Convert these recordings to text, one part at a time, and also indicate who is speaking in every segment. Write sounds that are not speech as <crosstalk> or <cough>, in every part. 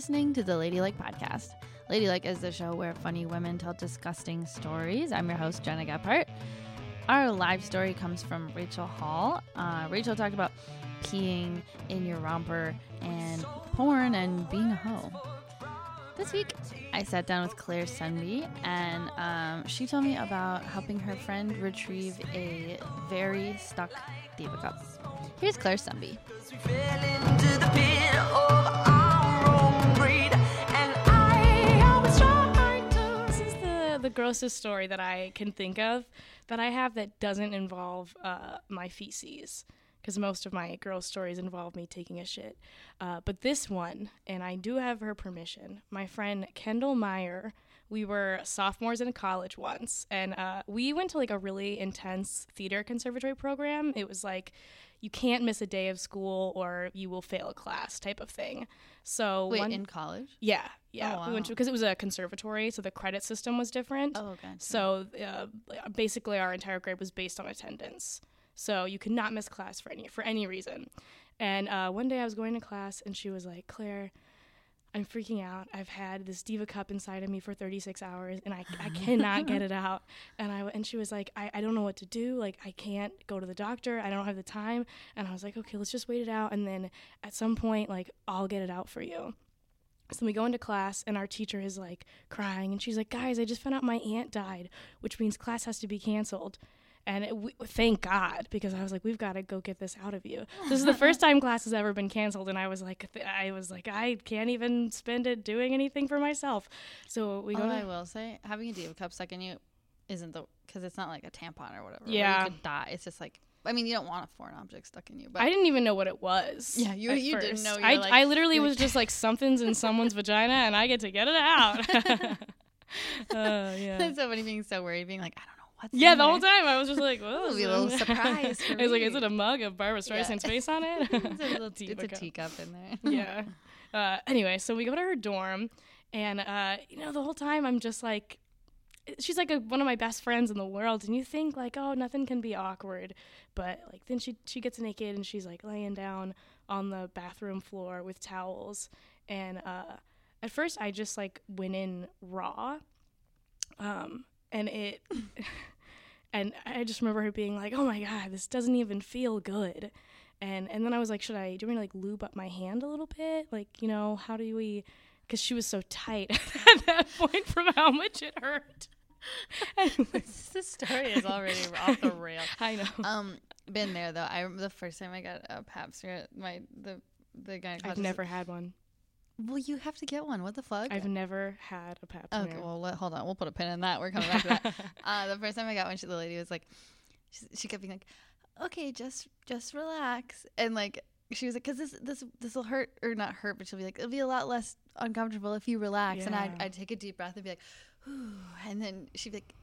Speaker 1: listening to the Ladylike Podcast. Ladylike is the show where funny women tell disgusting stories. I'm your host, Gena Gephart. Our live story comes from Rachel Hall. Uh, Rachel talked about peeing in your romper and porn and being a hoe. This week, I sat down with Claire Sundbye, and um, she told me about helping her friend retrieve a very stuck Diva Cup. Here's Claire
Speaker 2: Sundbye. The, grossest story that I can think of that I have that doesn't involve uh, my feces. Because most of my girl stories involve me taking a shit. Uh, but this one, and I do have her permission, my friend Kendall Meyer, we were sophomores in college once, and uh, we went to like a really intense theater conservatory program. It was like, you can't miss a day of school or you will fail a class type of thing. So
Speaker 1: Wait,
Speaker 2: one,
Speaker 1: in college?
Speaker 2: yeah, yeah.
Speaker 1: Oh,
Speaker 2: We went to because it was a conservatory, so the credit system was different.
Speaker 1: Oh, okay.
Speaker 2: So uh, basically, our entire grade was based on attendance. So you could not miss class for any for any reason. And uh, one day I was going to class, and she was like, "Claire, I'm freaking out. I've had this diva cup inside of me for 36 hours, and I, I cannot get it out." <laughs> And I and she was like, I, "I don't know what to do. Like I can't go to the doctor. I don't have the time." And I was like, "Okay, let's just wait it out, and then at some point, like I'll get it out for you." So we go into class, and our teacher is like crying, and she's like, "Guys, I just found out my aunt died, which means class has to be canceled." And it, we, thank God, because I was like, "We've got to go get this out of you." This is the first <laughs> time class has ever been canceled, and I was like, th- "I was like, I can't even spend it doing anything for myself." So we go.
Speaker 1: I will say, having a Diva Cup stuck in you isn't the because it's not like a tampon or whatever.
Speaker 2: Yeah.
Speaker 1: you could die. It's just like I mean, you don't want a foreign object stuck in you, but
Speaker 2: I didn't even know what it was.
Speaker 1: Yeah, you- you didn't know,
Speaker 2: I,
Speaker 1: like-
Speaker 2: I literally was
Speaker 1: like-
Speaker 2: just like something's in someone's vagina, and I get to get it out. uh, <laughs> <laughs> yeah.
Speaker 1: so funny being so worried, being like, I don't know what's
Speaker 2: Yeah, the whole time I was just like, "What <laughs>
Speaker 1: It'll
Speaker 2: is
Speaker 1: be a little <laughs> surprise
Speaker 2: I was like, "Is it a mug of Barbra
Speaker 1: Yeah.
Speaker 2: Streisand's face on it?" <laughs>
Speaker 1: it's a, little, it's a teacup in there.
Speaker 2: yeah. Uh, anyway, so we go to her dorm, and uh, you know, the whole time I'm just like, she's like a, one of my best friends in the world, and you think like, oh, nothing can be awkward, but like then she she gets naked and she's like laying down on the bathroom floor with towels, and uh, at first I just like went in raw, um, and it. And I just remember her being like, "Oh my god, this doesn't even feel good," and and then I was like, "Should I do you want me to like lube up my hand a little bit? Like, you know, how do we?" Because she was so tight <laughs> at that point from how much it hurt. <laughs>
Speaker 1: This story is already off the rail. <laughs>
Speaker 2: I know.
Speaker 1: Um, been there though. I the first time I got a pap smear, my the the gynecologist.
Speaker 2: I've never had one.
Speaker 1: Well, you have to get one. What the fuck?
Speaker 2: I've never had a pap smear.
Speaker 1: Okay, well, let, hold on. We'll put a pin in that. We're coming back to that. <laughs> uh, the first time I got one, she, the lady was like, she, she kept being like, "Okay, just just relax," and like she was like, "Cause this this this will hurt or not hurt, but she'll be like, it'll be a lot less uncomfortable if you relax." And I'd, I'd take a deep breath and be like, Whew, and then she'd be like.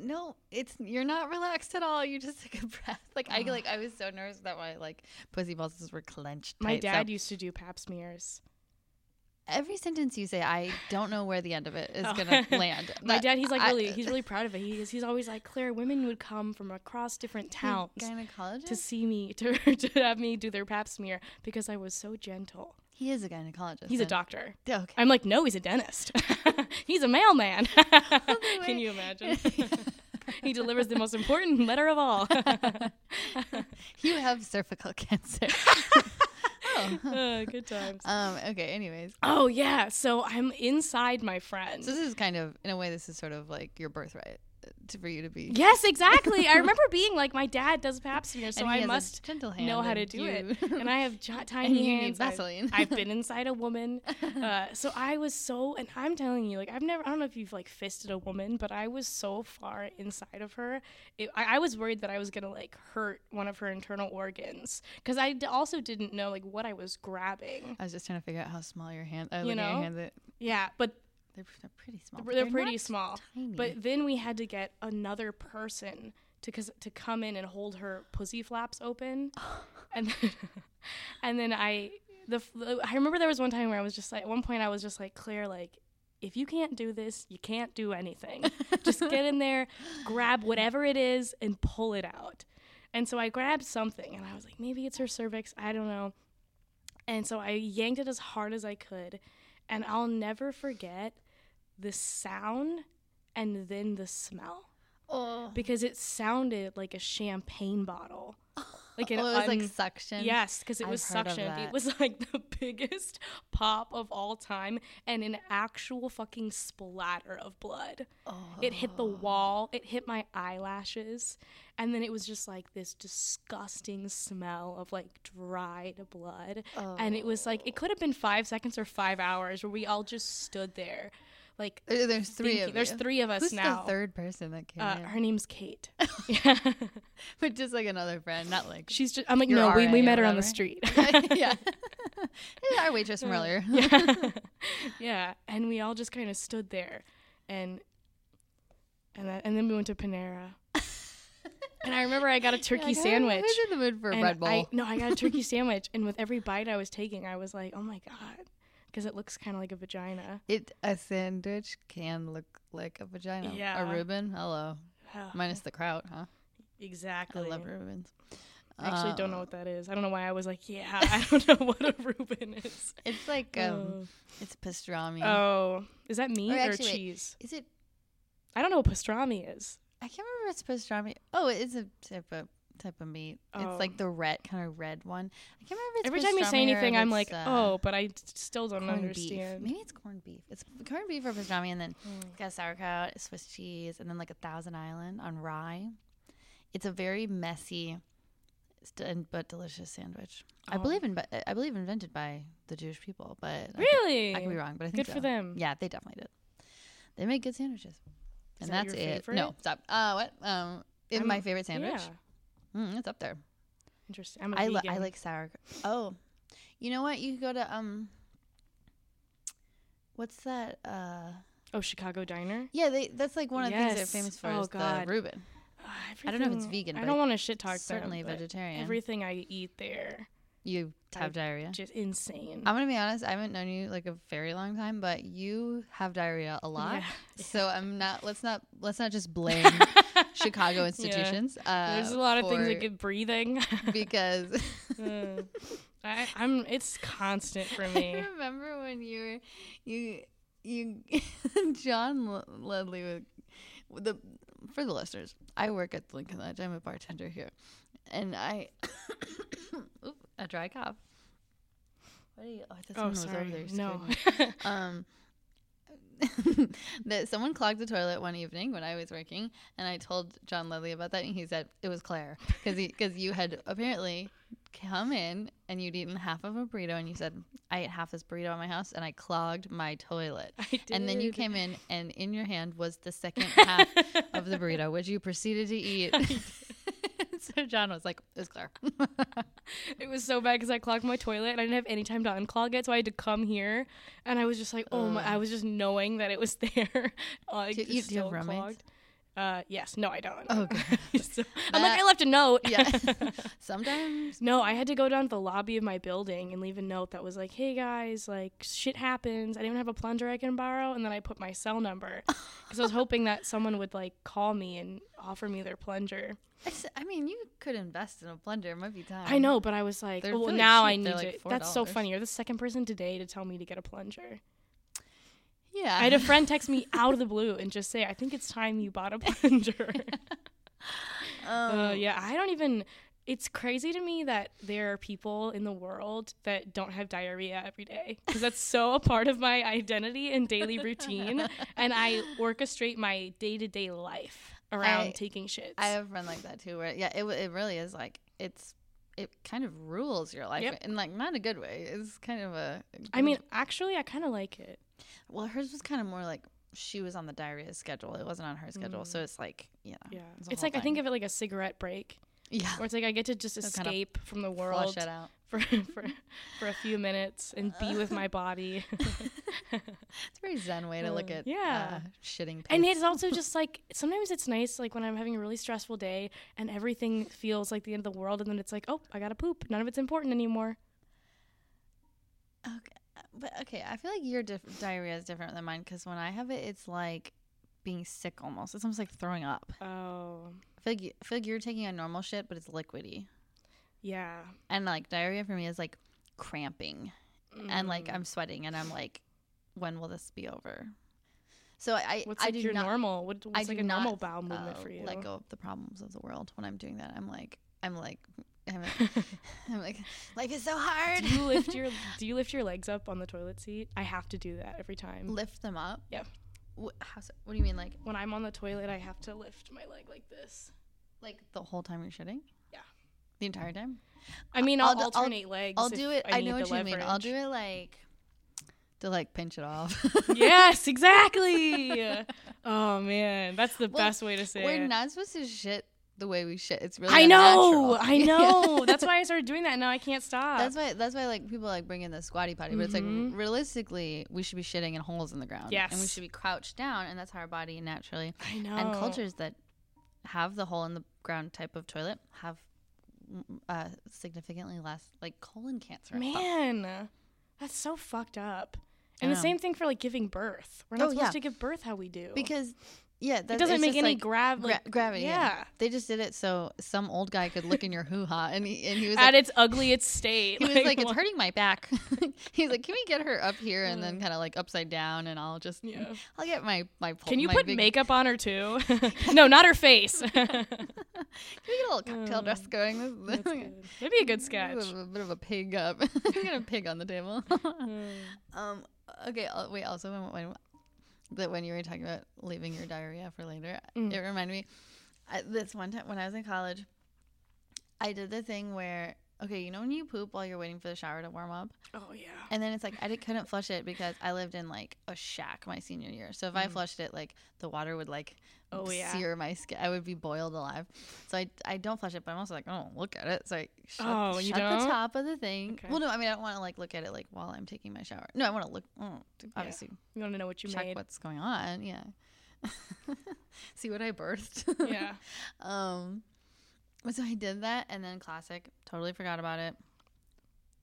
Speaker 1: No, it's you're not relaxed at all. You just <laughs> took a breath. Like I like I was so nervous that my like pussy balls were clenched.
Speaker 2: My
Speaker 1: tight, so-
Speaker 2: dad used to do pap smears.
Speaker 1: Every sentence you say, I don't know where the end of it is
Speaker 2: Oh.
Speaker 1: gonna <laughs> land.
Speaker 2: My dad, he's like
Speaker 1: I-
Speaker 2: really, he's really proud of it. He's he's always like, Claire, women would come from across different towns to see me <laughs> to to have me do their pap smear because I was so gentle.
Speaker 1: he is a gynecologist.
Speaker 2: He's a doctor.
Speaker 1: Okay.
Speaker 2: I'm like, no, he's a dentist. <laughs> he's a mailman. Can you imagine? he delivers the most important letter of all.
Speaker 1: you have cervical cancer. <laughs> <laughs> oh.
Speaker 2: Uh, good times.
Speaker 1: Um. Okay. Anyways,
Speaker 2: Oh yeah, so I'm inside my friend.
Speaker 1: so this is kind of, in a way, this is sort of like your birthright to, for you to be.
Speaker 2: Yes, exactly. I remember <laughs> being like, my dad does pap smear, so I must
Speaker 1: gentle hand
Speaker 2: know how to do
Speaker 1: you-
Speaker 2: it. <laughs> And I have tiny hands. I've-
Speaker 1: Vaseline.
Speaker 2: I've been inside a woman, <laughs> uh, so I was so. And I'm telling you, like, I've never. I don't know if you've like fisted a woman, but I was so far inside of her. It, I, I was worried that I was gonna like hurt one of her internal organs because I d- also didn't know like what I was grabbing.
Speaker 1: I was just trying to figure out how small your hand. Uh,
Speaker 2: You know?
Speaker 1: your hand,
Speaker 2: Yeah, but
Speaker 1: they're, they're pretty small.
Speaker 2: they're, they're pretty small.
Speaker 1: Tiny.
Speaker 2: But then we had to get another person to cause, to come in and hold her pussy flaps open, <laughs> and then, <laughs> and then I the I remember there was one time where I was just like at one point I was just like Claire like if you can't do this you can't do anything just get in there <laughs> grab whatever it is and pull it out and so I grabbed something and I was like maybe it's her cervix I don't know and so I yanked it as hard as I could and I'll never forget the sound and then the smell
Speaker 1: Oh,
Speaker 2: because it sounded like a champagne bottle. <laughs> Like an
Speaker 1: oh, it was like suction.
Speaker 2: Yes, because it
Speaker 1: I've
Speaker 2: was suction. It was like <laughs> the biggest pop of all time and an actual fucking splatter of blood. It hit the oh. wall, it hit my eyelashes, and then it was just like this disgusting smell of like dried blood. And it was like, it oh. could have been five seconds or five hours where we all just stood there. Like,
Speaker 1: Uh, There's three
Speaker 2: thinking-
Speaker 1: of
Speaker 2: there's
Speaker 1: you.
Speaker 2: three of us
Speaker 1: Who's
Speaker 2: now.
Speaker 1: the third person that came
Speaker 2: Uh,
Speaker 1: in?
Speaker 2: her name's Kate. <laughs> <laughs> yeah.
Speaker 1: but just like another friend, not like
Speaker 2: She's just, I'm like, no, we,
Speaker 1: RA
Speaker 2: we
Speaker 1: or
Speaker 2: met her on the street. <laughs>
Speaker 1: yeah. Yeah, our waitress from earlier.
Speaker 2: yeah. yeah. And we all just kind of stood there and and that, and then we went to Panera. and I remember I got a turkey
Speaker 1: "Hey,
Speaker 2: sandwich.
Speaker 1: Who's in the mood for a Red Bull?
Speaker 2: I, no, I got a turkey sandwich and with every bite I was taking, I was like, "Oh my god." Because it looks kind of like a vagina.
Speaker 1: It a sandwich can look like a vagina.
Speaker 2: Yeah.
Speaker 1: A Reuben. Hello.
Speaker 2: Oh,
Speaker 1: Minus the kraut, huh?
Speaker 2: exactly.
Speaker 1: I love Reubens.
Speaker 2: I actually don't know
Speaker 1: Uh,
Speaker 2: what that is. I don't know why I was like, yeah, I <laughs> don't know what a Reuben is.
Speaker 1: It's like um, it's pastrami.
Speaker 2: oh. oh, is that meat
Speaker 1: Or
Speaker 2: or,
Speaker 1: actually, wait.
Speaker 2: cheese?
Speaker 1: Is it?
Speaker 2: I don't know what pastrami is.
Speaker 1: I can't remember if it's pastrami. Oh, it's a type of type of meat.
Speaker 2: Oh.
Speaker 1: It's like the red kind of red one. I can't remember. If it's
Speaker 2: Every time you say anything, I'm like,
Speaker 1: uh,
Speaker 2: oh, but I still don't understand.
Speaker 1: beef. Maybe it's corned beef. It's corned beef or pastrami, and then
Speaker 2: Mm.
Speaker 1: it's got sauerkraut, Swiss cheese, and then like a Thousand Island on rye. It's a very messy, st- but delicious sandwich. I
Speaker 2: Oh.
Speaker 1: believe in, but I believe invented by the Jewish people, but I could-
Speaker 2: Really?
Speaker 1: I could be wrong, but I think
Speaker 2: Good
Speaker 1: so.
Speaker 2: for them.
Speaker 1: Yeah, they definitely did. They make good sandwiches, and
Speaker 2: that
Speaker 1: that's it.
Speaker 2: favorite?
Speaker 1: No, stop. Uh, what? Um, in
Speaker 2: I'm-
Speaker 1: my favorite sandwich,
Speaker 2: Yeah.
Speaker 1: Mm, it's up there.
Speaker 2: Interesting. I'm a
Speaker 1: I li- I like sour. Oh, you know what? You could go to um. What's that? Uh,
Speaker 2: Oh, Chicago Diner.
Speaker 1: yeah, they that's like one of the things they're famous for
Speaker 2: Oh,
Speaker 1: is
Speaker 2: God.
Speaker 1: the Reuben.
Speaker 2: Ah,
Speaker 1: I don't know if it's vegan,
Speaker 2: I don't want to shit talk
Speaker 1: Certainly
Speaker 2: them,
Speaker 1: vegetarian.
Speaker 2: Everything I eat there,
Speaker 1: you have
Speaker 2: I-
Speaker 1: diarrhea.
Speaker 2: just insane.
Speaker 1: I'm gonna be honest. I haven't known you like a very long time, but you have diarrhea a lot.
Speaker 2: Yeah.
Speaker 1: So <laughs> I'm not. Let's not. Let's not just blame <laughs> Chicago <laughs> institutions. Uh,
Speaker 2: There's a lot of things that get breathing. <laughs>
Speaker 1: because <laughs>
Speaker 2: Uh, I, I'm. It's constant for me.
Speaker 1: I
Speaker 2: me.
Speaker 1: remember when you were you you John Ledley with, the for the listeners. I work at Lincoln Lodge. I'm a bartender here, and I <coughs> oop, a dry cough. What are you? Oh, I thought
Speaker 2: Oh,
Speaker 1: someone was over
Speaker 2: sorry.
Speaker 1: there.
Speaker 2: No.
Speaker 1: um <laughs> that someone clogged the toilet one evening when I was working, and I told John Ledley about that, and he said it was Claire because because you had apparently come in and you'd eaten half of a burrito, and you said I ate half this burrito at my house, and I clogged my toilet. And then you came in, and in your hand was the second <laughs> half of the burrito, which you proceeded to eat. <laughs> <laughs> so John was like, "It was Claire." <laughs>
Speaker 2: It was so bad because I clogged my toilet and I didn't have any time to unclog it, so I had to come here. And I was just like, oh my! I was just knowing that it was <laughs> there. like,
Speaker 1: Do you- do you have
Speaker 2: still
Speaker 1: roommates?
Speaker 2: clogged. Uh, yes. No, I don't.
Speaker 1: Oh, <laughs>
Speaker 2: So- I'm like, I left a note.
Speaker 1: yeah. <laughs> Sometimes
Speaker 2: no, I had to go down to the lobby of my building and leave a note that was like, "Hey guys, like shit happens. I didn't have a plunger I can borrow." And then I put my cell number <laughs> because I was hoping that someone would like call me and offer me their plunger.
Speaker 1: I, s- I mean, you could invest in a plunger. It might be time.
Speaker 2: I know, but I was like,
Speaker 1: They're
Speaker 2: well,
Speaker 1: really
Speaker 2: now
Speaker 1: cheap.
Speaker 2: I need
Speaker 1: They're like
Speaker 2: to. That's so funny. You're the second person today to tell me to get a plunger.
Speaker 1: Yeah.
Speaker 2: I had a friend <laughs> text me out of the blue and just say, I think it's time you bought a plunger. <laughs> <laughs>
Speaker 1: Um,
Speaker 2: uh, yeah, I don't even. It's crazy to me that there are people in the world that don't have diarrhea every day because that's so a part of my identity and daily routine. And I orchestrate my day to day life around
Speaker 1: I-
Speaker 2: taking shits.
Speaker 1: I have a friend like that too. Where yeah, it it really is like it's it kind of rules your life
Speaker 2: Yep.
Speaker 1: in like not a good way. It's kind of a.
Speaker 2: I mean, actually, I kind of like it.
Speaker 1: well, hers was kind of more like she was on the diarrhea schedule. It wasn't on her schedule, so mm. it's like yeah,
Speaker 2: Yeah.
Speaker 1: it's
Speaker 2: It's like, I think of it like a cigarette break
Speaker 1: yeah,
Speaker 2: where it's like I get to just
Speaker 1: So kind of
Speaker 2: escape from the
Speaker 1: flush
Speaker 2: world
Speaker 1: it out.
Speaker 2: for, <laughs> for, for a few minutes and be with my body. <laughs> <laughs>
Speaker 1: It's a very zen way to look
Speaker 2: Uh,
Speaker 1: at
Speaker 2: yeah.
Speaker 1: uh, shitting.
Speaker 2: And it's also <laughs> just like sometimes it's nice, like when I'm having a really stressful day and everything feels like the end of the world, and then it's like, oh, I gotta poop. None of it's important anymore.
Speaker 1: Okay, uh, but okay, I feel like your diff- diarrhea is different than mine because when I have it, it's like being sick almost. It's almost like throwing up.
Speaker 2: Oh,
Speaker 1: I feel like you, I feel like you're taking a normal shit, but it's liquidy.
Speaker 2: yeah.
Speaker 1: And like diarrhea for me is like cramping, and like
Speaker 2: Mm.
Speaker 1: I'm sweating, and I'm like when will this be over? So I
Speaker 2: What's
Speaker 1: I
Speaker 2: like
Speaker 1: do
Speaker 2: your
Speaker 1: not
Speaker 2: normal? What, what's
Speaker 1: I
Speaker 2: like
Speaker 1: do
Speaker 2: a normal
Speaker 1: not,
Speaker 2: bowel movement
Speaker 1: uh,
Speaker 2: for you?
Speaker 1: let go of the problems of the world when I'm doing that. I'm like I'm like <laughs> I'm like, <laughs> I'm like life is so hard.
Speaker 2: do you lift your <laughs> Do you lift your legs up on the toilet seat? I have to do that every time.
Speaker 1: lift them up?
Speaker 2: Yeah.
Speaker 1: Wh- how so, what do you mean like
Speaker 2: When I'm on the toilet, I have to lift my leg like this.
Speaker 1: like the whole time you're shitting?
Speaker 2: Yeah.
Speaker 1: The entire time?
Speaker 2: I mean,
Speaker 1: I'll
Speaker 2: I'll,
Speaker 1: do- I'll-
Speaker 2: alternate legs.
Speaker 1: I'll do it.
Speaker 2: I,
Speaker 1: I, know what you mean. I'll do it like to like pinch it off. <laughs>
Speaker 2: yes, exactly. oh man, that's the
Speaker 1: Well,
Speaker 2: best way to say it.
Speaker 1: We're not supposed to shit the way we shit. It's really
Speaker 2: I know. I <laughs> know. <laughs> that's why I started doing that. Now I can't stop.
Speaker 1: That's why. That's why like people like bring in the squatty potty, but it's like
Speaker 2: Mhm.
Speaker 1: realistically, we should be shitting in holes in the ground. Yes, and we should be crouched down, and that's how our body naturally.
Speaker 2: I know.
Speaker 1: And cultures that have the hole in the ground type of toilet have mm, uh, significantly less like colon cancer.
Speaker 2: Man, that's so fucked up. And the same thing for like giving birth. We're not
Speaker 1: Oh,
Speaker 2: supposed
Speaker 1: yeah.
Speaker 2: to give birth how we do.
Speaker 1: because yeah, that,
Speaker 2: it doesn't
Speaker 1: it's
Speaker 2: make
Speaker 1: just,
Speaker 2: any
Speaker 1: like,
Speaker 2: grav
Speaker 1: gra-
Speaker 2: like,
Speaker 1: gravity. Yeah.
Speaker 2: Yeah.
Speaker 1: they just did it so some old guy could look in your hoo ha, and he and he was
Speaker 2: At
Speaker 1: like,
Speaker 2: its ugliest state.
Speaker 1: he was like, it's hurting my back. <laughs> He's like, can we get her up here and then kind of like upside down, and I'll just,
Speaker 2: Yeah.
Speaker 1: I'll get my my. pul-
Speaker 2: Can you
Speaker 1: my
Speaker 2: put
Speaker 1: big,
Speaker 2: makeup on her too? <laughs> <laughs> no, not her face.
Speaker 1: Can we get a little cocktail dress going? This.
Speaker 2: That'd be a good sketch.
Speaker 1: A bit of a pig up. we got a pig on the table. um. Okay. Wait. Also, when, when that when you were talking about leaving your diarrhea for later,
Speaker 2: Mm.
Speaker 1: it reminded me. I, this one time when I was in college, I did the thing where okay, you know when you poop while you're waiting for the shower to warm up,
Speaker 2: oh yeah.
Speaker 1: and then it's like I couldn't flush it because I lived in like a shack my senior year. So if I
Speaker 2: Mhm.
Speaker 1: flushed it, like the water would like
Speaker 2: Oh yeah.
Speaker 1: sear my skin. I would be boiled alive. So I, I don't flush it, but I'm also like, oh, look at it. So I shut,
Speaker 2: Oh, you
Speaker 1: shut the top of the thing.
Speaker 2: Okay.
Speaker 1: Well, no, I mean I don't want to like look at it like while I'm taking my shower. No, I want to look. Oh, obviously
Speaker 2: You want to know what you
Speaker 1: check
Speaker 2: made?
Speaker 1: what's going on. Yeah. <laughs> See what I birthed.
Speaker 2: yeah. <laughs>
Speaker 1: um. <laughs> So I did that, and then classic. Totally forgot about it.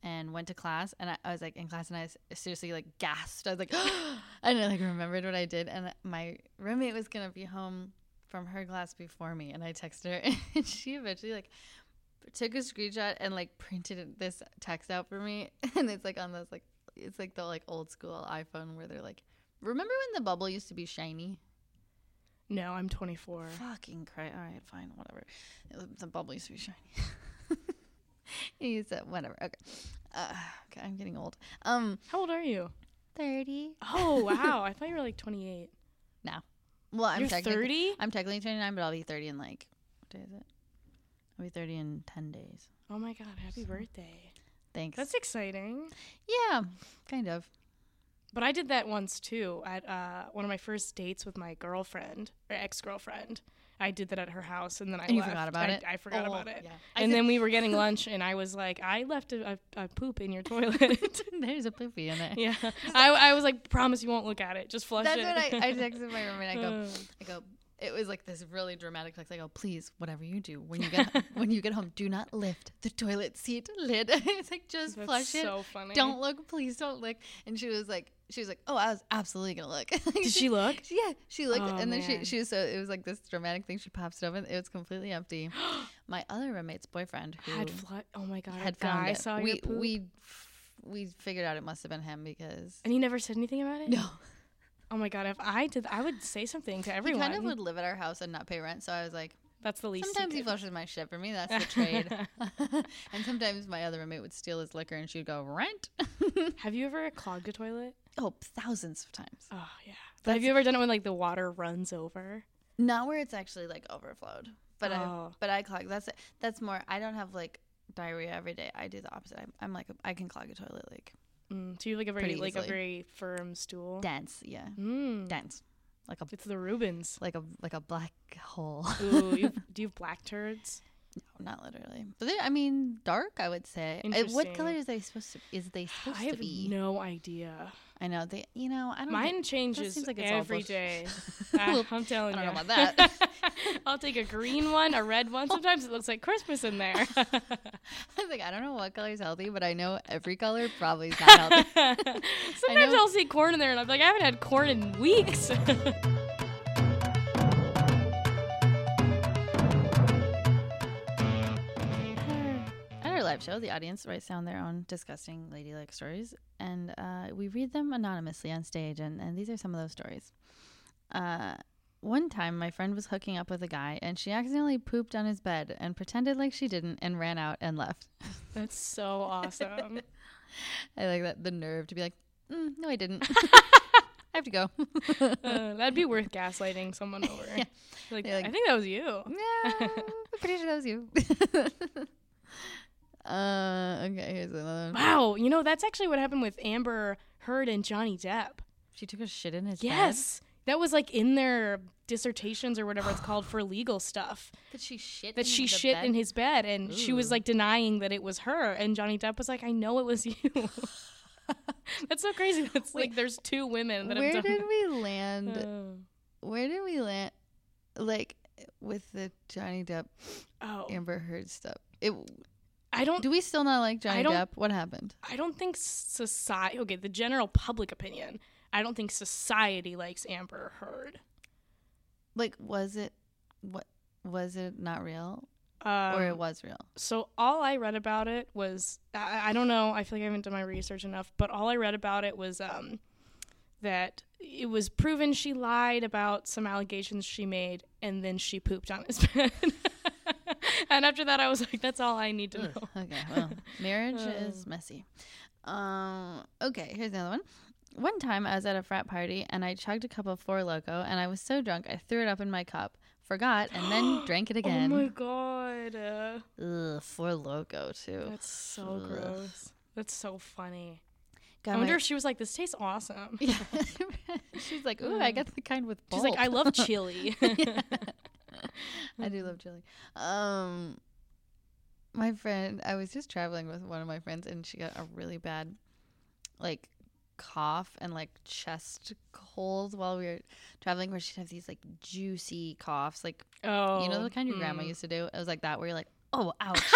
Speaker 1: And went to class, and I, I was like in class, and I seriously like gasped. I was like, <gasps> I like remembered what I did, and my roommate was gonna be home from her class before me, and I texted her, <laughs> and she eventually like took a screenshot and like printed this text out for me, <laughs> and it's like on those like it's like the like old school iPhone where they're like, remember when the bubble used to be shiny?
Speaker 2: No, I'm 24.
Speaker 1: Fucking cry. All right, fine, whatever. The bubble used to be shiny. <laughs> he said, whatever. Okay. Uh, okay, I'm getting old. Um,
Speaker 2: How old are you?
Speaker 1: 30.
Speaker 2: Oh <laughs> wow, I thought you were like 28. No.
Speaker 1: Well, I'm
Speaker 2: You're
Speaker 1: technically
Speaker 2: 30?
Speaker 1: I'm technically 29, but I'll be 30 in like what day is it? I'll be 30 in 10 days.
Speaker 2: Oh my god, happy birthday.
Speaker 1: Thanks.
Speaker 2: That's exciting.
Speaker 1: yeah, kind of.
Speaker 2: But I did that once too at uh, one of my first dates with my girlfriend or ex girlfriend. I did that at her house, and then I
Speaker 1: And forgot about
Speaker 2: I,
Speaker 1: it?
Speaker 2: I forgot
Speaker 1: Oh,
Speaker 2: about it.
Speaker 1: yeah.
Speaker 2: And then we were getting <laughs> lunch, and I was like, I left a, a, a poop in your <laughs> toilet. <laughs>
Speaker 1: There's a poopy in it.
Speaker 2: yeah, I, I was like, promise you won't look at it. Just flush
Speaker 1: That's
Speaker 2: it.
Speaker 1: what I, I texted my roommate. I go,
Speaker 2: Uh,
Speaker 1: I go. It was like this really dramatic text. I go, please, whatever you do when you get when you get home, do not lift the toilet seat lid. it's like just
Speaker 2: That's
Speaker 1: flush it.
Speaker 2: so funny.
Speaker 1: Don't look, please don't look. And she was like, she was like, oh, I was absolutely gonna look. <laughs>
Speaker 2: Did she look?
Speaker 1: Yeah, she looked,
Speaker 2: Oh,
Speaker 1: and then she
Speaker 2: man.
Speaker 1: she was so it was like this dramatic thing. She pops it open. It was completely empty. <gasps> My other roommate's boyfriend who
Speaker 2: Had flu- Oh my god,
Speaker 1: had found
Speaker 2: guy
Speaker 1: it.
Speaker 2: saw
Speaker 1: we
Speaker 2: your poop,
Speaker 1: we we figured out it must have been him because
Speaker 2: and he never said anything about it.
Speaker 1: no,
Speaker 2: Oh my god, if I did, I would say something to
Speaker 1: he
Speaker 2: everyone.
Speaker 1: kind of would live at our house and not pay rent. So I was like,
Speaker 2: That's the least.
Speaker 1: sometimes he
Speaker 2: could.
Speaker 1: flushes my shit for me. That's the <laughs> trade. <laughs> and sometimes my other roommate would steal his liquor and she'd go rent. <laughs>
Speaker 2: Have you ever clogged a toilet?
Speaker 1: oh, thousands of times.
Speaker 2: Oh yeah. But have you ever done it when like the water runs over?
Speaker 1: Not where it's actually like overflowed, but I
Speaker 2: Oh.
Speaker 1: but I clog. That's that's more. I don't have like diarrhea every day. I do the opposite. I'm, I'm like I can clog a toilet like
Speaker 2: Mm, so you have like a very like
Speaker 1: easily.
Speaker 2: a very firm stool.
Speaker 1: dense. Yeah,
Speaker 2: Mm.
Speaker 1: dense, like a
Speaker 2: It's the Reubens.
Speaker 1: like a like a black hole.
Speaker 2: Ooh, you <laughs> do you have black turds?
Speaker 1: Not literally, but they, I mean dark. I would say. Uh, What color is they supposed to? Is they supposed
Speaker 2: I
Speaker 1: to
Speaker 2: have
Speaker 1: be?
Speaker 2: no idea.
Speaker 1: I know they. You know I don't.
Speaker 2: Mine changes
Speaker 1: seems like it's all
Speaker 2: every day. <laughs>
Speaker 1: Well,
Speaker 2: Ah, I'm telling
Speaker 1: I
Speaker 2: you.
Speaker 1: don't know about that. <laughs>
Speaker 2: I'll take a green one, a red one. Sometimes it looks like Christmas in there. <laughs>
Speaker 1: I was like, I don't know what color is healthy, but I know every color probably is not healthy.
Speaker 2: Sometimes
Speaker 1: know-
Speaker 2: I'll see corn in there, and I'm like, I haven't had corn in weeks.
Speaker 1: Live show, the audience writes down their own disgusting ladylike stories, and uh, we read them anonymously on stage. And, and these are some of those stories. Uh, one time, my friend was hooking up with a guy, and she accidentally pooped on his bed and pretended like she didn't, and ran out and left. <laughs>
Speaker 2: That's so awesome. <laughs>
Speaker 1: I like that the nerve to be like, mm, no, I didn't. <laughs> I have to go.
Speaker 2: uh, that'd be worth gaslighting someone over.
Speaker 1: Yeah.
Speaker 2: Like,
Speaker 1: like-
Speaker 2: I think that was you.
Speaker 1: Yeah, I'm pretty sure that was you. Uh, okay, here's another one.
Speaker 2: Wow, you know that's actually what happened with Amber Heard and Johnny Depp.
Speaker 1: She took a shit in his bed.
Speaker 2: Yes, that was like in their dissertations or whatever it's called for legal stuff.
Speaker 1: That she shit.
Speaker 2: That she shit in his bed, and she was
Speaker 1: Ooh.
Speaker 2: like denying that it was her, and Johnny Depp was like, "I know it was you." <laughs> that's so crazy. That's
Speaker 1: Wait,
Speaker 2: like there's two women that
Speaker 1: Where
Speaker 2: have done.
Speaker 1: did we land?
Speaker 2: Uh,
Speaker 1: Where did we land? Like with the Johnny Depp
Speaker 2: oh,
Speaker 1: Amber Heard stuff. It.
Speaker 2: I don't.
Speaker 1: Do we still not like Johnny Depp? What happened?
Speaker 2: I don't think society. Okay, the general public opinion. I don't think society likes Amber Heard.
Speaker 1: Like, was it? What was it? Not real,
Speaker 2: Um,
Speaker 1: or it was real?
Speaker 2: So all I read about it was I, I don't know. I feel like I haven't done my research enough, but all I read about it was um, that it was proven she lied about some allegations she made, and then she pooped on his <laughs> bed. <laughs> and after that, I was like, "That's all I need to know."
Speaker 1: Okay, well, <laughs> marriage
Speaker 2: Uh.
Speaker 1: is messy. Um, okay, here's another one. One time I was at a frat party and I chugged a cup of Four Loco and I was so drunk I threw it up in my cup, forgot, and then <gasps> drank it again.
Speaker 2: Oh my god,
Speaker 1: Ugh, Four Loco too.
Speaker 2: that's so
Speaker 1: Ugh.
Speaker 2: gross. That's so funny.
Speaker 1: God,
Speaker 2: I wonder
Speaker 1: my-
Speaker 2: if she was like, "This tastes awesome." <laughs>
Speaker 1: Yeah. She's like, ooh, I got the kind with
Speaker 2: She's like, "I love chili."
Speaker 1: Yeah. <laughs> I do love chili. Um, my friend, I was just traveling with one of my friends, and she got a really bad, like, cough and like chest cold while we were traveling. Where she'd have these like juicy coughs, like
Speaker 2: oh,
Speaker 1: you know the kind your grandma
Speaker 2: mm.
Speaker 1: used to do. It was like that, where you're like, oh, ouch. <laughs>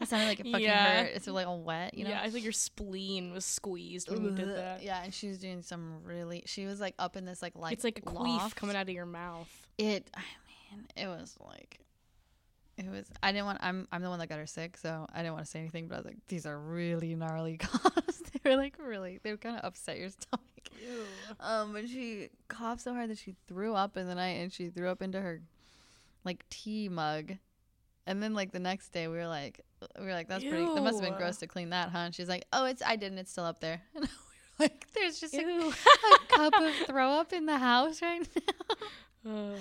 Speaker 1: That sounded like it fucking
Speaker 2: Yeah.
Speaker 1: hurt. It's like all wet, you know.
Speaker 2: Yeah, I think your spleen was squeezed when you did that.
Speaker 1: Yeah, and she was doing some really. She was like up in this like like
Speaker 2: it's like a queef
Speaker 1: loft.
Speaker 2: coming out of your mouth.
Speaker 1: It, It was like, it was. I didn't want. I'm I'm the one that got her sick, so I didn't want to say anything. But I was like, these are really gnarly coughs. <laughs> they were like really. They were kind of upset your <laughs> stomach. Ew. Um, but she coughed so hard that she threw up in the night, and she threw up into her, like tea mug. And then like the next day, we were like, we were like, that's pretty. That must have been gross to clean that, huh? And she's like, oh, it's I didn't. It's still up there. <laughs> And we were like, there's just a, a cup of throw up in the house right now.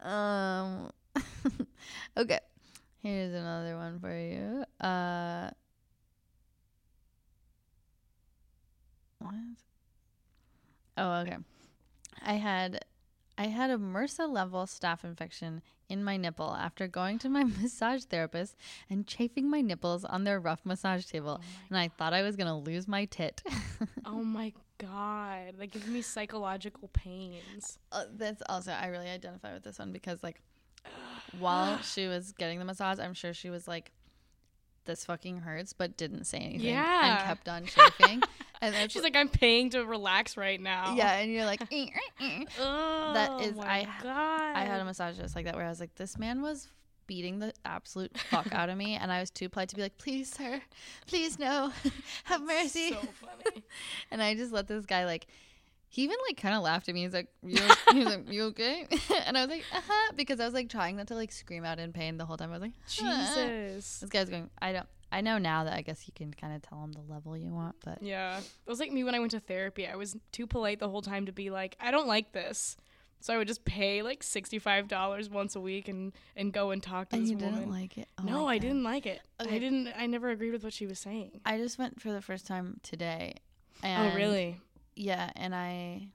Speaker 1: Um. <laughs> okay. Here's another one for you. Uh. What? Oh, okay. I had, I had a MRSA level staph infection in my nipple after going to my <laughs> massage therapist and chafing my nipples on their rough massage table, and I thought I was gonna lose my tit. <laughs>
Speaker 2: oh my god, that gives me psychological pains.
Speaker 1: Uh, that's also I really identify with this one because like while <gasps> she was getting the massage, I'm sure she was like, "This fucking hurts," but didn't say anything
Speaker 2: Yeah.
Speaker 1: and kept on <laughs> shaking. and that's
Speaker 2: She's like, I'm paying to relax right now. <laughs>
Speaker 1: "Yeah," and you're like, "Eh, eh, eh." <laughs>
Speaker 2: Oh
Speaker 1: is-
Speaker 2: my
Speaker 1: I-
Speaker 2: god.
Speaker 1: I had a massage just like that where I was like, "This man was." Beating the absolute fuck <laughs> out of me, and I was too polite to be like, "Please, sir, please, no, <laughs> have mercy."
Speaker 2: So funny. <laughs>
Speaker 1: And I just let this guy like he even like kind of laughed at me. He's like, "You, he's like, you okay?" and I was like, "Uh huh," because I was like trying not to like scream out in pain the whole time. I was like, "Uh-huh."
Speaker 2: Jesus.
Speaker 1: This guy's going. I don't. I know now that I guess you can kind of tell him the level you want, but
Speaker 2: Yeah. It was like me when I went to therapy. I was too polite the whole time to be like, I don't like this. So I would just pay like $65 once a week and, and go and talk to
Speaker 1: and
Speaker 2: this
Speaker 1: you didn't like it. Oh
Speaker 2: no, I
Speaker 1: God.
Speaker 2: didn't like it.
Speaker 1: Okay.
Speaker 2: I didn't. I never agreed with what she was saying.
Speaker 1: I just went for the first time today. Oh, and
Speaker 2: oh, really?
Speaker 1: Yeah, and I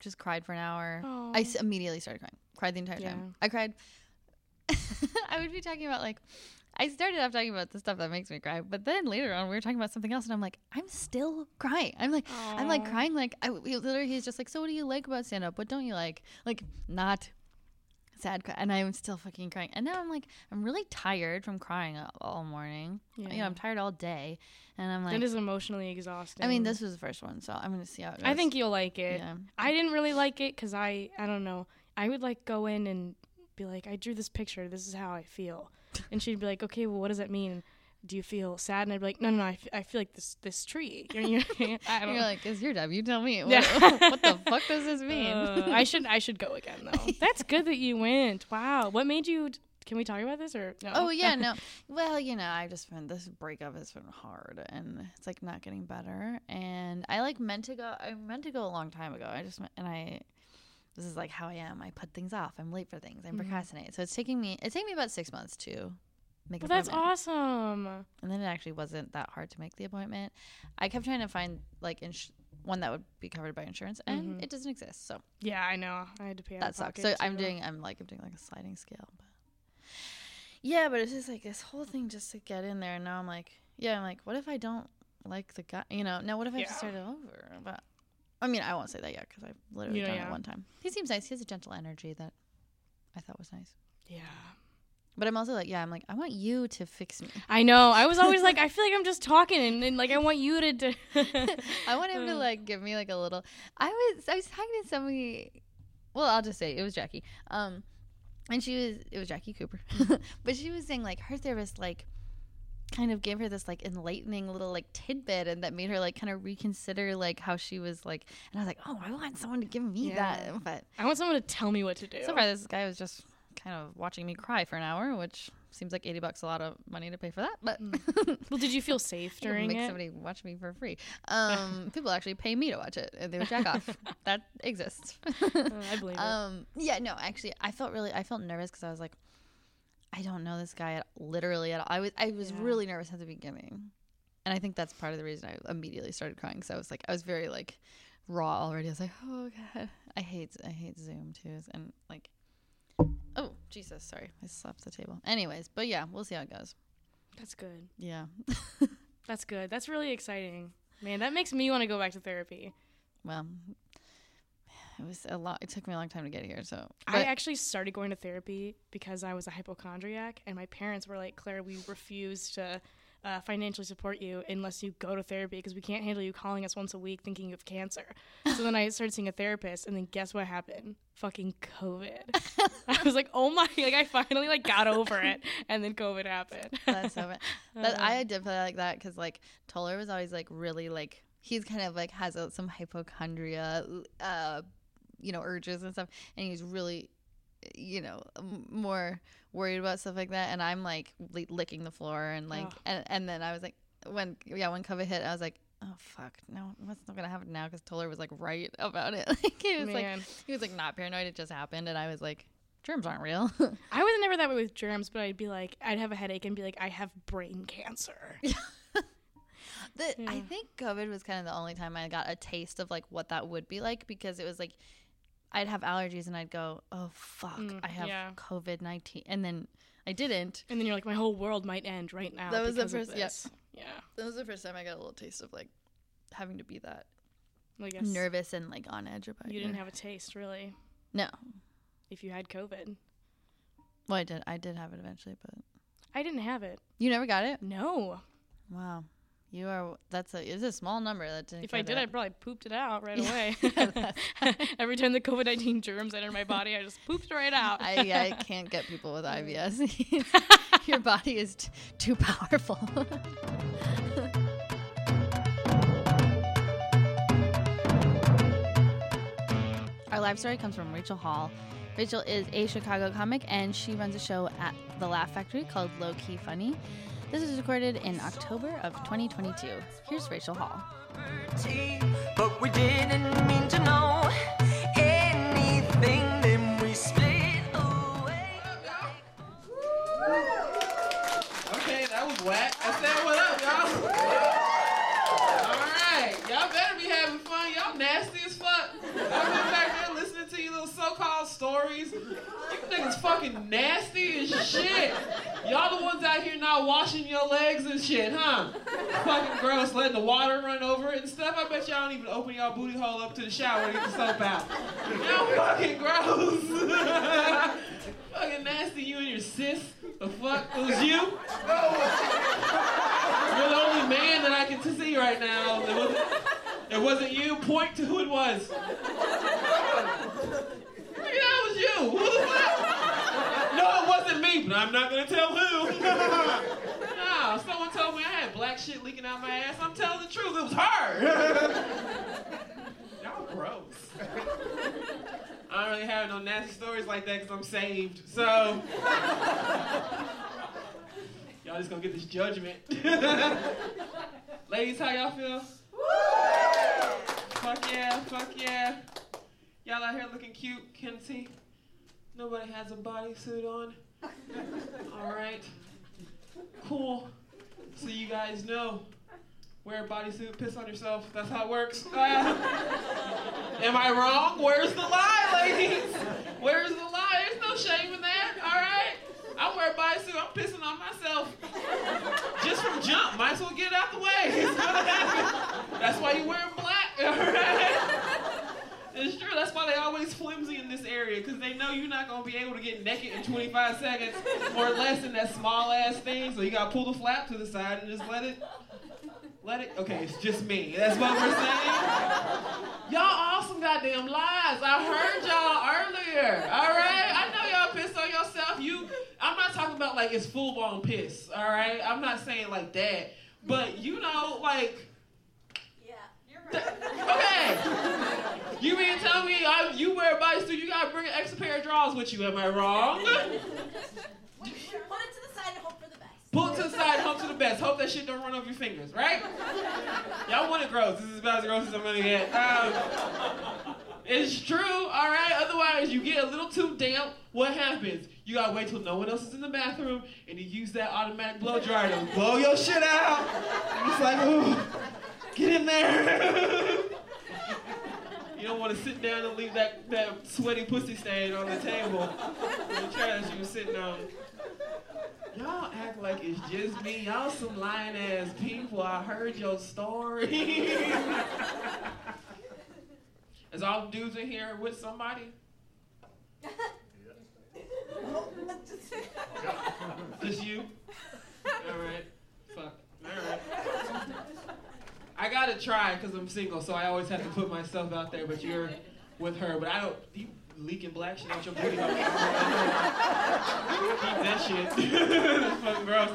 Speaker 1: just cried for an hour.
Speaker 2: Oh.
Speaker 1: I s- immediately started crying. Cried the entire
Speaker 2: Yeah.
Speaker 1: time. I cried. <laughs> I would be talking about like I started off talking about the stuff that makes me cry, but then later on we were talking about something else, and I'm like, I'm still crying. I'm like, I'm like crying. Like I literally, he's just like, so what do you like about stand up? What don't you like? Like not sad cry, and I'm still fucking crying. And now I'm like, I'm really tired from crying all, morning. You know,
Speaker 2: Yeah.
Speaker 1: I'm tired all day, and I'm like,
Speaker 2: it is emotionally exhausting.
Speaker 1: I mean, this was the first one, so I'm gonna see how it goes.
Speaker 2: I think you'll like it.
Speaker 1: yeah.
Speaker 2: I didn't really like it because I I don't know. I would like go in and be like, I drew this picture. This is how I feel, and she'd be like, Okay, well, what does that mean? do you feel sad? And I'd be like, no, no, no I, f- I feel like this this tree. <laughs> You know, you know, I don't
Speaker 1: You're like, it's your job. You tell me. What,
Speaker 2: Yeah.
Speaker 1: what the <laughs> fuck does this mean?
Speaker 2: Uh, I should I should go again though. <laughs> That's good that you went. Wow. What made you? Can we talk about this or no?
Speaker 1: Oh yeah, no. Well, you know, I've just been this breakup has been hard, and it's like not getting better. And I like meant to go. I meant to go a long time ago. I just and I. This is like how I am. I put things off. I'm late for things. I
Speaker 2: Mhm.
Speaker 1: procrastinate. So it's taking me. It's taking me about six months to make.
Speaker 2: Well, that's awesome.
Speaker 1: And then it actually wasn't that hard to make the appointment. I kept trying to find like ins- one that would be covered by insurance, and
Speaker 2: Mhm.
Speaker 1: it doesn't exist. So
Speaker 2: Yeah, I know. I had to pay.
Speaker 1: that sucks. So I'm doing. I'm like I'm doing like a sliding scale. But yeah, but it's just like this whole thing just to get in there. And now I'm like, yeah, I'm like, what if I don't like the guy? You know, now what if I have to start it over? But I mean, I won't say that yet because I've literally
Speaker 2: You know,
Speaker 1: done
Speaker 2: yeah.
Speaker 1: it one time. He seems nice. He has a gentle energy that I thought was nice.
Speaker 2: Yeah.
Speaker 1: But I'm also like, yeah, I'm like, I want you to fix me.
Speaker 2: I know. I was always like, <laughs> I feel like I'm just talking, and, and like I want you to. do <laughs>
Speaker 1: I want him to <laughs> like give me like a little. I was I was talking to somebody. Well, I'll just say it was Jackie. Um, and she was it was Jackie Cooper, but she was saying like her therapist like kind of gave her this like enlightening little like tidbit and that made her like kind of reconsider like how she was like and I was like oh I want someone to give me
Speaker 2: Yeah.
Speaker 1: that but
Speaker 2: I want someone to tell me what to do.
Speaker 1: so far this guy was just kind of watching me cry for an hour which seems like 80 bucks a lot of money to pay for that but <laughs>
Speaker 2: Well, did you feel safe during
Speaker 1: make
Speaker 2: it?
Speaker 1: somebody watch me for free. Um, <laughs> people actually pay me to watch it, and they would jack off. <laughs> That exists.
Speaker 2: Uh, I believe it.
Speaker 1: um, yeah, no, actually, I felt really, I felt nervous because I was like, I don't know this guy at, literally at all. I was, I was
Speaker 2: Yeah.
Speaker 1: really nervous at the beginning, and I think that's part of the reason I immediately started crying. Because I was like, I was very like raw already. I was like, oh god, I hate, I hate Zoom too, and like. Oh Jesus! Sorry, I slapped the table. Anyways, but yeah, we'll see how it goes.
Speaker 2: That's good.
Speaker 1: Yeah.
Speaker 2: That's good. That's really exciting. Man, that makes me want to go back to therapy.
Speaker 1: Well, it was a lot. It took me a long time to get here. So
Speaker 2: I actually started going to therapy because I was a hypochondriac, and my parents were like, "Claire, we refuse to uh, financially support you unless you go to therapy because we can't handle you calling us once a week thinking you have cancer." so then I started seeing a therapist, and then guess what happened? Fucking COVID. <laughs> I was like, "Oh my!" Like I finally like got over it, and then COVID happened.
Speaker 1: that's so bad. That
Speaker 2: Uh,
Speaker 1: I did feel like that because like Toller was always like really like he's kind of like has a, some hypochondria, uh, you know, urges and stuff, and he's really, you know, more worried about stuff like that. And I'm like li- licking the floor and like,
Speaker 2: Ugh.
Speaker 1: and and then I was like, when yeah, when COVID hit, I was like. Oh fuck! No, what's not gonna happen now? Because Toller was like right about it. <laughs> Like he was like he was like not paranoid. It just happened, and I was like, germs aren't real. <laughs>
Speaker 2: I was never that way with germs, but I'd be like, I'd have a headache and be like, I have brain cancer. <laughs>
Speaker 1: The, I think COVID was kind of the only time I got a taste of like what that would be like because it was like I'd have allergies and I'd go, oh fuck,
Speaker 2: Mm,
Speaker 1: I have
Speaker 2: yeah.
Speaker 1: COVID nineteen, and then I didn't.
Speaker 2: And then you're like, my whole world might end right now.
Speaker 1: That was the
Speaker 2: because of
Speaker 1: first- yeah.
Speaker 2: Yeah.
Speaker 1: That was the first time I got a little taste of like having to be that
Speaker 2: Well, I guess
Speaker 1: nervous and like on edge about.
Speaker 2: you
Speaker 1: your-
Speaker 2: didn't have a taste really
Speaker 1: no.
Speaker 2: if you had COVID.
Speaker 1: Well, I did. I did have it eventually, but
Speaker 2: I didn't have it.
Speaker 1: you never got it.
Speaker 2: No.
Speaker 1: Wow, you are. That's a. It's a small number that didn't.
Speaker 2: If I did. I probably pooped it out right <laughs> away. <laughs> Every time the COVID 19 germs enter my body, I just pooped right out.
Speaker 1: I, I can't get people with <laughs> IBS. Your body is t- too powerful. Our live story comes from Rachel Hall. Rachel is a Chicago comic and she runs a show at the Laugh Factory called Low Key Funny. This was recorded in October of 2022. Here's Rachel Hall.
Speaker 3: But we didn't mean to know anything, then we split away.
Speaker 4: Okay, that was whack. I said what up, y'all. Alright. Y'all better be having fun. Y'all nasty as fuck. I've been back there listening to you little so-called stories. You niggas fucking nasty as shit. Y'all the ones out here not washing your legs and shit, huh? Fucking gross, letting the water run over it and stuff. I bet y'all don't even open y'all booty hole up to the shower to get the soap out. Y'all fucking gross. <laughs> fucking nasty, you and your sis. The fuck? It was you? You're the only man that I can see right now. It wasn't, it wasn't you. Point to who it was. Maybe that was you. Who the fuck? No, it wasn't me, but I'm not gonna tell who. <laughs> no, someone told me I had black shit leaking out my ass, I'm telling the truth. It was her. <laughs> Y'all gross. I don't really have no nasty stories like that because I'm saved. So <laughs> y'all just gonna get this judgment. Ladies, how y'all feel? Fuck yeah, fuck yeah. Y'all out here looking cute, see. Nobody has a bodysuit on. All right. Cool. So you guys know. Wear a bodysuit, piss on yourself. That's how it works. <laughs> Uh, am I wrong? Where's the lie, ladies? Where's the lie? There's no shame in that. All right. I wear a bodysuit. I'm pissing on myself. Just from jump. Might as well get out the way. <laughs> That's why you wear black. All right. It's true. That's why they always flimsy in this area because they know you're not gonna be able to get naked in 25 seconds or less in that small ass thing. So you gotta pull the flap to the side and just let it. Let it. Okay, it's just me. That's what we're saying. Y'all awesome goddamn lies. I heard y'all earlier. All right. I know y'all pissed on yourself. You. I'm not talking about like it's full blown piss. All right. I'm not saying like that. But you know, like. Okay. You mean to tell me I, you wear a bodysuit, you gotta bring an extra pair of drawers with you? Am I wrong? <laughs>
Speaker 5: Put it to the side and hope for the best.
Speaker 4: Pull it to the side, hope to the best. Hope that shit don't run off your fingers, right? Y'all want it gross. This is about as gross as I'm gonna get. Um, it's true, all right. Otherwise, you get a little too damp. What happens? You gotta wait till no one else is in the bathroom, and you use that automatic blow dryer to blow your shit out. And it's like, ooh, get in there. you don't want to sit down and leave that, that sweaty pussy stain on the table, the chair that you were sitting on. Y'all act like it's just me. Y'all some lying ass people. I heard your story. Is all dudes in here with somebody? <laughs> Just you? Alright. Fuck. Alright. I gotta try because I'm single, so I always have to put myself out there, but you're with her. But I don't. You leaking black shit out your booty. hole. <laughs> Keep that shit. <laughs> That's fucking gross.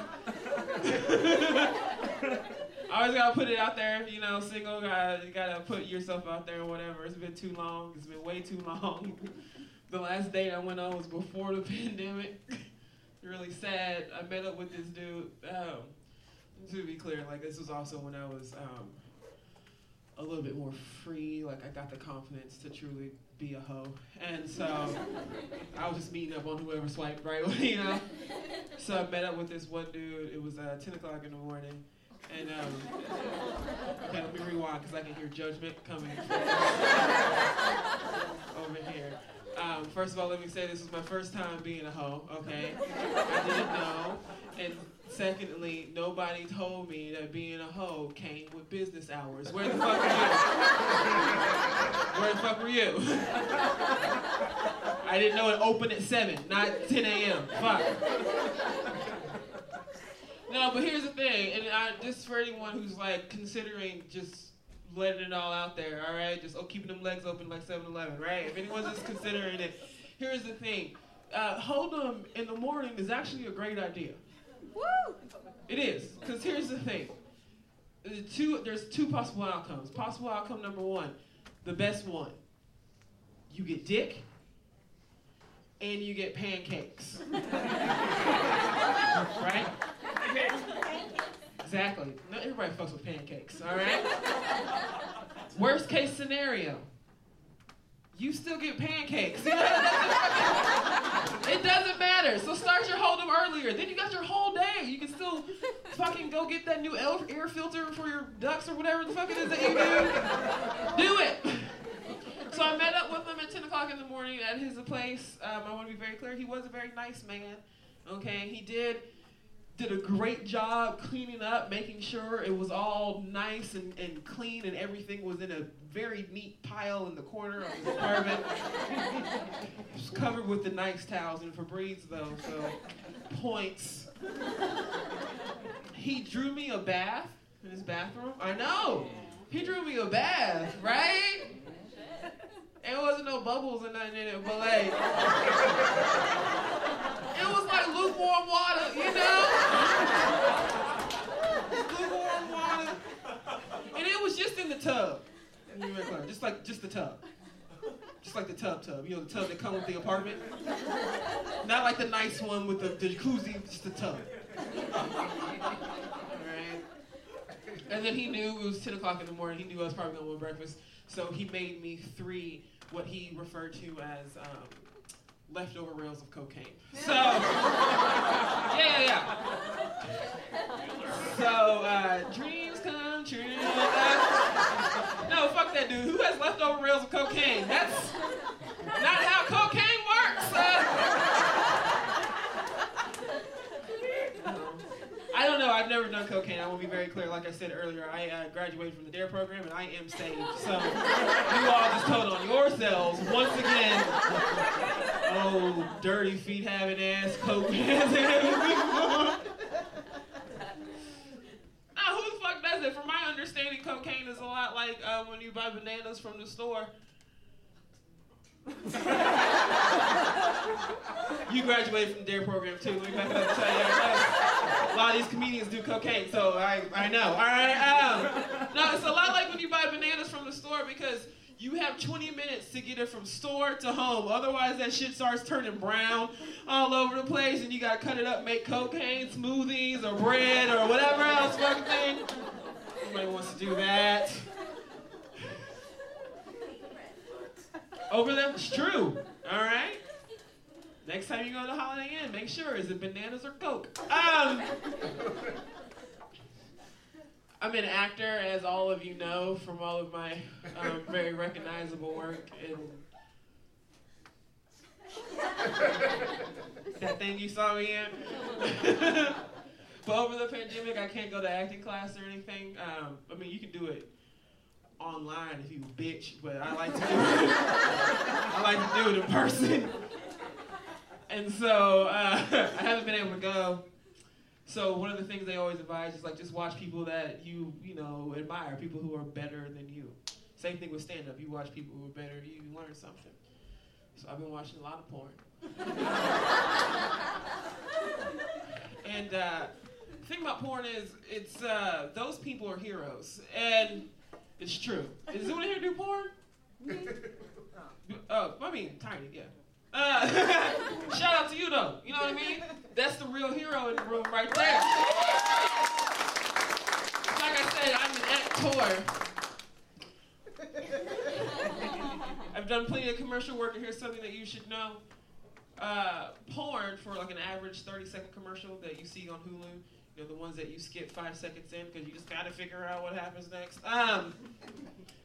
Speaker 4: I <laughs> always gotta put it out there, you know, single, gotta, you gotta put yourself out there or whatever. It's been too long. It's been way too long. the last date I went on was before the pandemic. really sad. I met up with this dude. Um, to be clear, like this was also when I was um, a little bit more free. Like I got the confidence to truly be a hoe, and so <laughs> I was just meeting up on whoever swiped right, <laughs> you know. So I met up with this one dude. It was uh, 10 o'clock in the morning. And um, okay, let me rewind because I can hear judgment coming <laughs> over here. Um, first of all, let me say this was my first time being a hoe. Okay, I didn't know. And secondly, nobody told me that being a hoe came with business hours. Where the fuck were you? <laughs> Where the fuck were you? I didn't know it opened at seven, not 10 a.m. Fuck. No, but here's the thing, and I, just for anyone who's like considering just letting it all out there, all right? Just oh, keeping them legs open like 7-Eleven, right? If anyone's just considering it, here's the thing: uh, hold them in the morning is actually a great idea.
Speaker 5: Woo!
Speaker 4: It is, because here's the thing: the two there's two possible outcomes. Possible outcome number one, the best one, you get dick, and you get pancakes, <laughs> right? Exactly. Not everybody fucks with pancakes, all right? Worst case scenario, you still get pancakes. <laughs> it doesn't matter. So start your hold 'em earlier. Then you got your whole day. You can still fucking go get that new air filter for your ducks or whatever the fuck it is that you do. Do it. So I met up with him at 10 o'clock in the morning at his place. Um, I want to be very clear. He was a very nice man. Okay, he did did a great job cleaning up, making sure it was all nice and, and clean and everything was in a very neat pile in the corner of his apartment. <laughs> it was covered with the nice towels and Febreze though, so points. He drew me a bath in his bathroom. I know. He drew me a bath, right? It wasn't no bubbles or nothing in it, but like, it was like lukewarm water, you know? lukewarm water. And it was just in the tub. Just like, just the tub. Just like the tub tub. You know, the tub that comes with the apartment? Not like the nice one with the, the jacuzzi, just the tub. And then he knew it was 10 o'clock in the morning. He knew I was probably gonna want breakfast. So he made me three what he referred to as um, leftover rails of cocaine. So, <laughs> yeah, yeah, yeah. So, uh, dreams come true. No, fuck that dude. Who has leftover rails of cocaine? That's not how cocaine works. Uh, I don't know. I've never done cocaine. I will be very clear. Like I said earlier, I uh, graduated from the DARE program and I am saved. So you all just told on yourselves once again. Oh, dirty feet having ass, coke ass. Now, who the fuck does it? From my understanding, cocaine is a lot like uh, when you buy bananas from the store. <laughs> you graduated from the DARE program too. Back up. A lot of these comedians do cocaine, so I, I know. All right. Um, no, it's a lot like when you buy bananas from the store because you have 20 minutes to get it from store to home. Otherwise, that shit starts turning brown all over the place, and you gotta cut it up, make cocaine smoothies or bread or whatever else fucking thing. Nobody wants to do that. Over them, it's true. All right. Next time you go to the Holiday Inn, make sure is it bananas or Coke. Um, I'm an actor, as all of you know from all of my um, very recognizable work <laughs> that thing you saw me in. <laughs> but over the pandemic, I can't go to acting class or anything. Um, I mean, you can do it online if you bitch, but I like to do it. I like to do it in person. And so uh, <laughs> I haven't been able to go. So one of the things they always advise is like just watch people that you you know admire, people who are better than you. Same thing with stand up. You watch people who are better, you learn something. So I've been watching a lot of porn. <laughs> and uh, the thing about porn is it's uh, those people are heroes, and it's true. Does anyone here do porn? <laughs> Oh, I mean, tiny, yeah. Uh, <laughs> shout out to you though. You know what I mean? That's the real hero in the room right there. Like I said, I'm an actor. I've done plenty of commercial work, and here's something that you should know. Uh, porn for like an average 30 second commercial that you see on Hulu, you know, the ones that you skip five seconds in because you just gotta figure out what happens next. Um,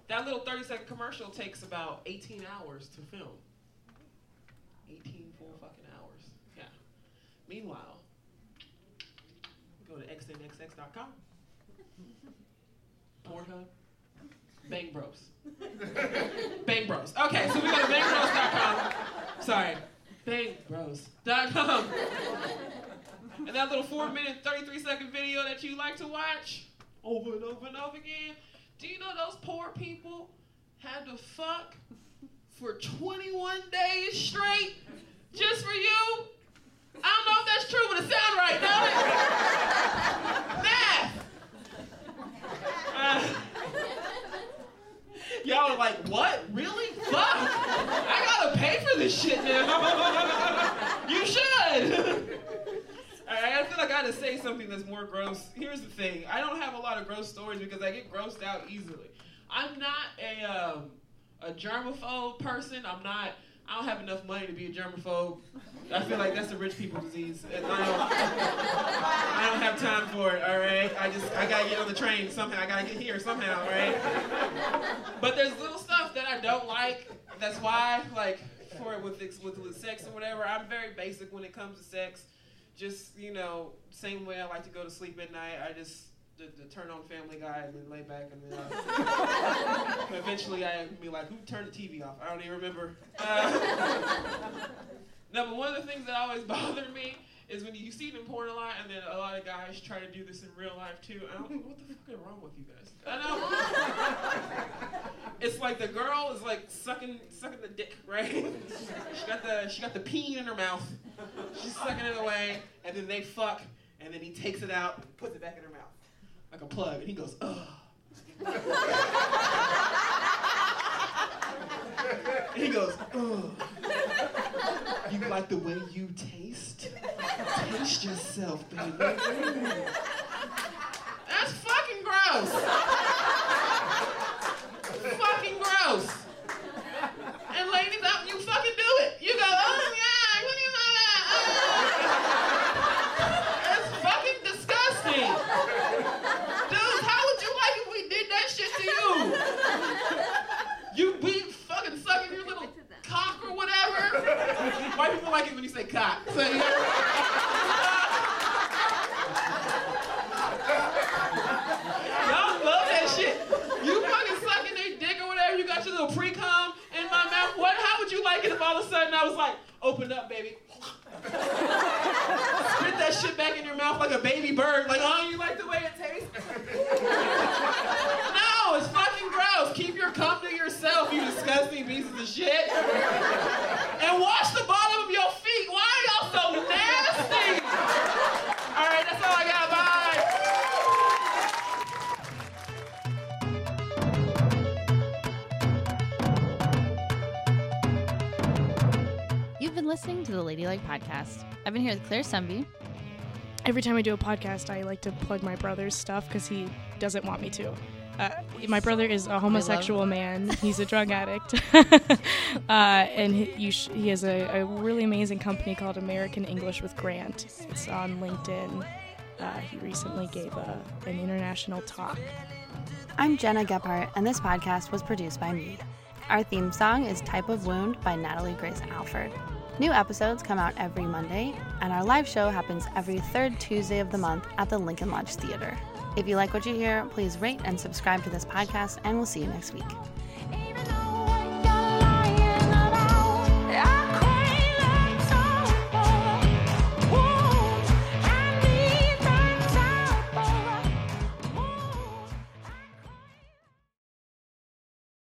Speaker 4: that little 30 second commercial takes about 18 hours to film. 18 full fucking hours. Yeah. Meanwhile, go to xnxx.com. Pornhub. Bang Bros. Bang Bros. Okay, so we go to bangbros.com. Sorry. Bangbros.com. And that little four minute, 33 second video that you like to watch over and over and over again. Do you know those poor people had to fuck for 21 days straight just for you? I don't know if that's true, but it sounds right, don't it? Math. Uh, <laughs> y'all are like, what? Really? Fuck! I gotta pay for this shit now. you should. Alright, Gotta say something that's more gross. Here's the thing: I don't have a lot of gross stories because I get grossed out easily. I'm not a um, a germaphobe person. I'm not. I don't have enough money to be a germaphobe. I feel like that's a rich people disease. I don't, I don't have time for it. All right. I just I gotta get on the train somehow. I gotta get here somehow. Right. But there's little stuff that I don't like. That's why, like, for with with with sex or whatever, I'm very basic when it comes to sex just you know, same way I like to go to sleep at night. I just the, the turn on Family Guy and then lay back and then uh, <laughs> <laughs> eventually I be like, who turned the TV off? I don't even remember. Uh, <laughs> no, but one of the things that always bothered me is when you see it in porn a lot, and then a lot of guys try to do this in real life too. I'm like, what the fuck is wrong with you guys? I know. <laughs> it's like the girl is like sucking sucking the dick, right? she got the she got the peen in her mouth. She's sucking it away, and then they fuck, and then he takes it out, and puts it back in her mouth like a plug, and he goes, ugh. <laughs> he goes, ugh. You like the way you taste? Taste yourself, baby. That's fucking gross. fucking gross. And ladies, out you fucking do it. You go, oh yeah, what do you want? That's fucking disgusting. Dude, how would you like if we did that shit to you? You be fucking sucking your little cock or whatever. White people like it when you say cock. So, yeah. Y'all love that shit. You fucking sucking their dick or whatever. You got your little pre cum in my mouth. What? How would you like it if all of a sudden I was like, open up, baby. Spit that shit back in your mouth like a baby bird. Like, oh, you like the way it tastes? no, it's fucking gross. Keep your cum to yourself, you disgusting pieces of shit. And wash the bottom
Speaker 1: listening to the Ladylike Podcast. I've been here with Claire Sundbye.
Speaker 2: Every time I do a podcast, I like to plug my brother's stuff because he doesn't want me to. Uh, my brother is a homosexual man. <laughs> He's a drug addict, <laughs> <laughs> uh, and he, you sh- he has a, a really amazing company called American English with Grant. It's on LinkedIn. Uh, he recently gave a, an international talk.
Speaker 6: I'm Gena Gephart, and this podcast was produced by me. Our theme song is Type of Wound by Natalie Grace Alford. New episodes come out every Monday, and our live show happens every third Tuesday of the month at the Lincoln Lodge Theater. If you like what you hear, please rate and subscribe to this podcast, and we'll see you next week.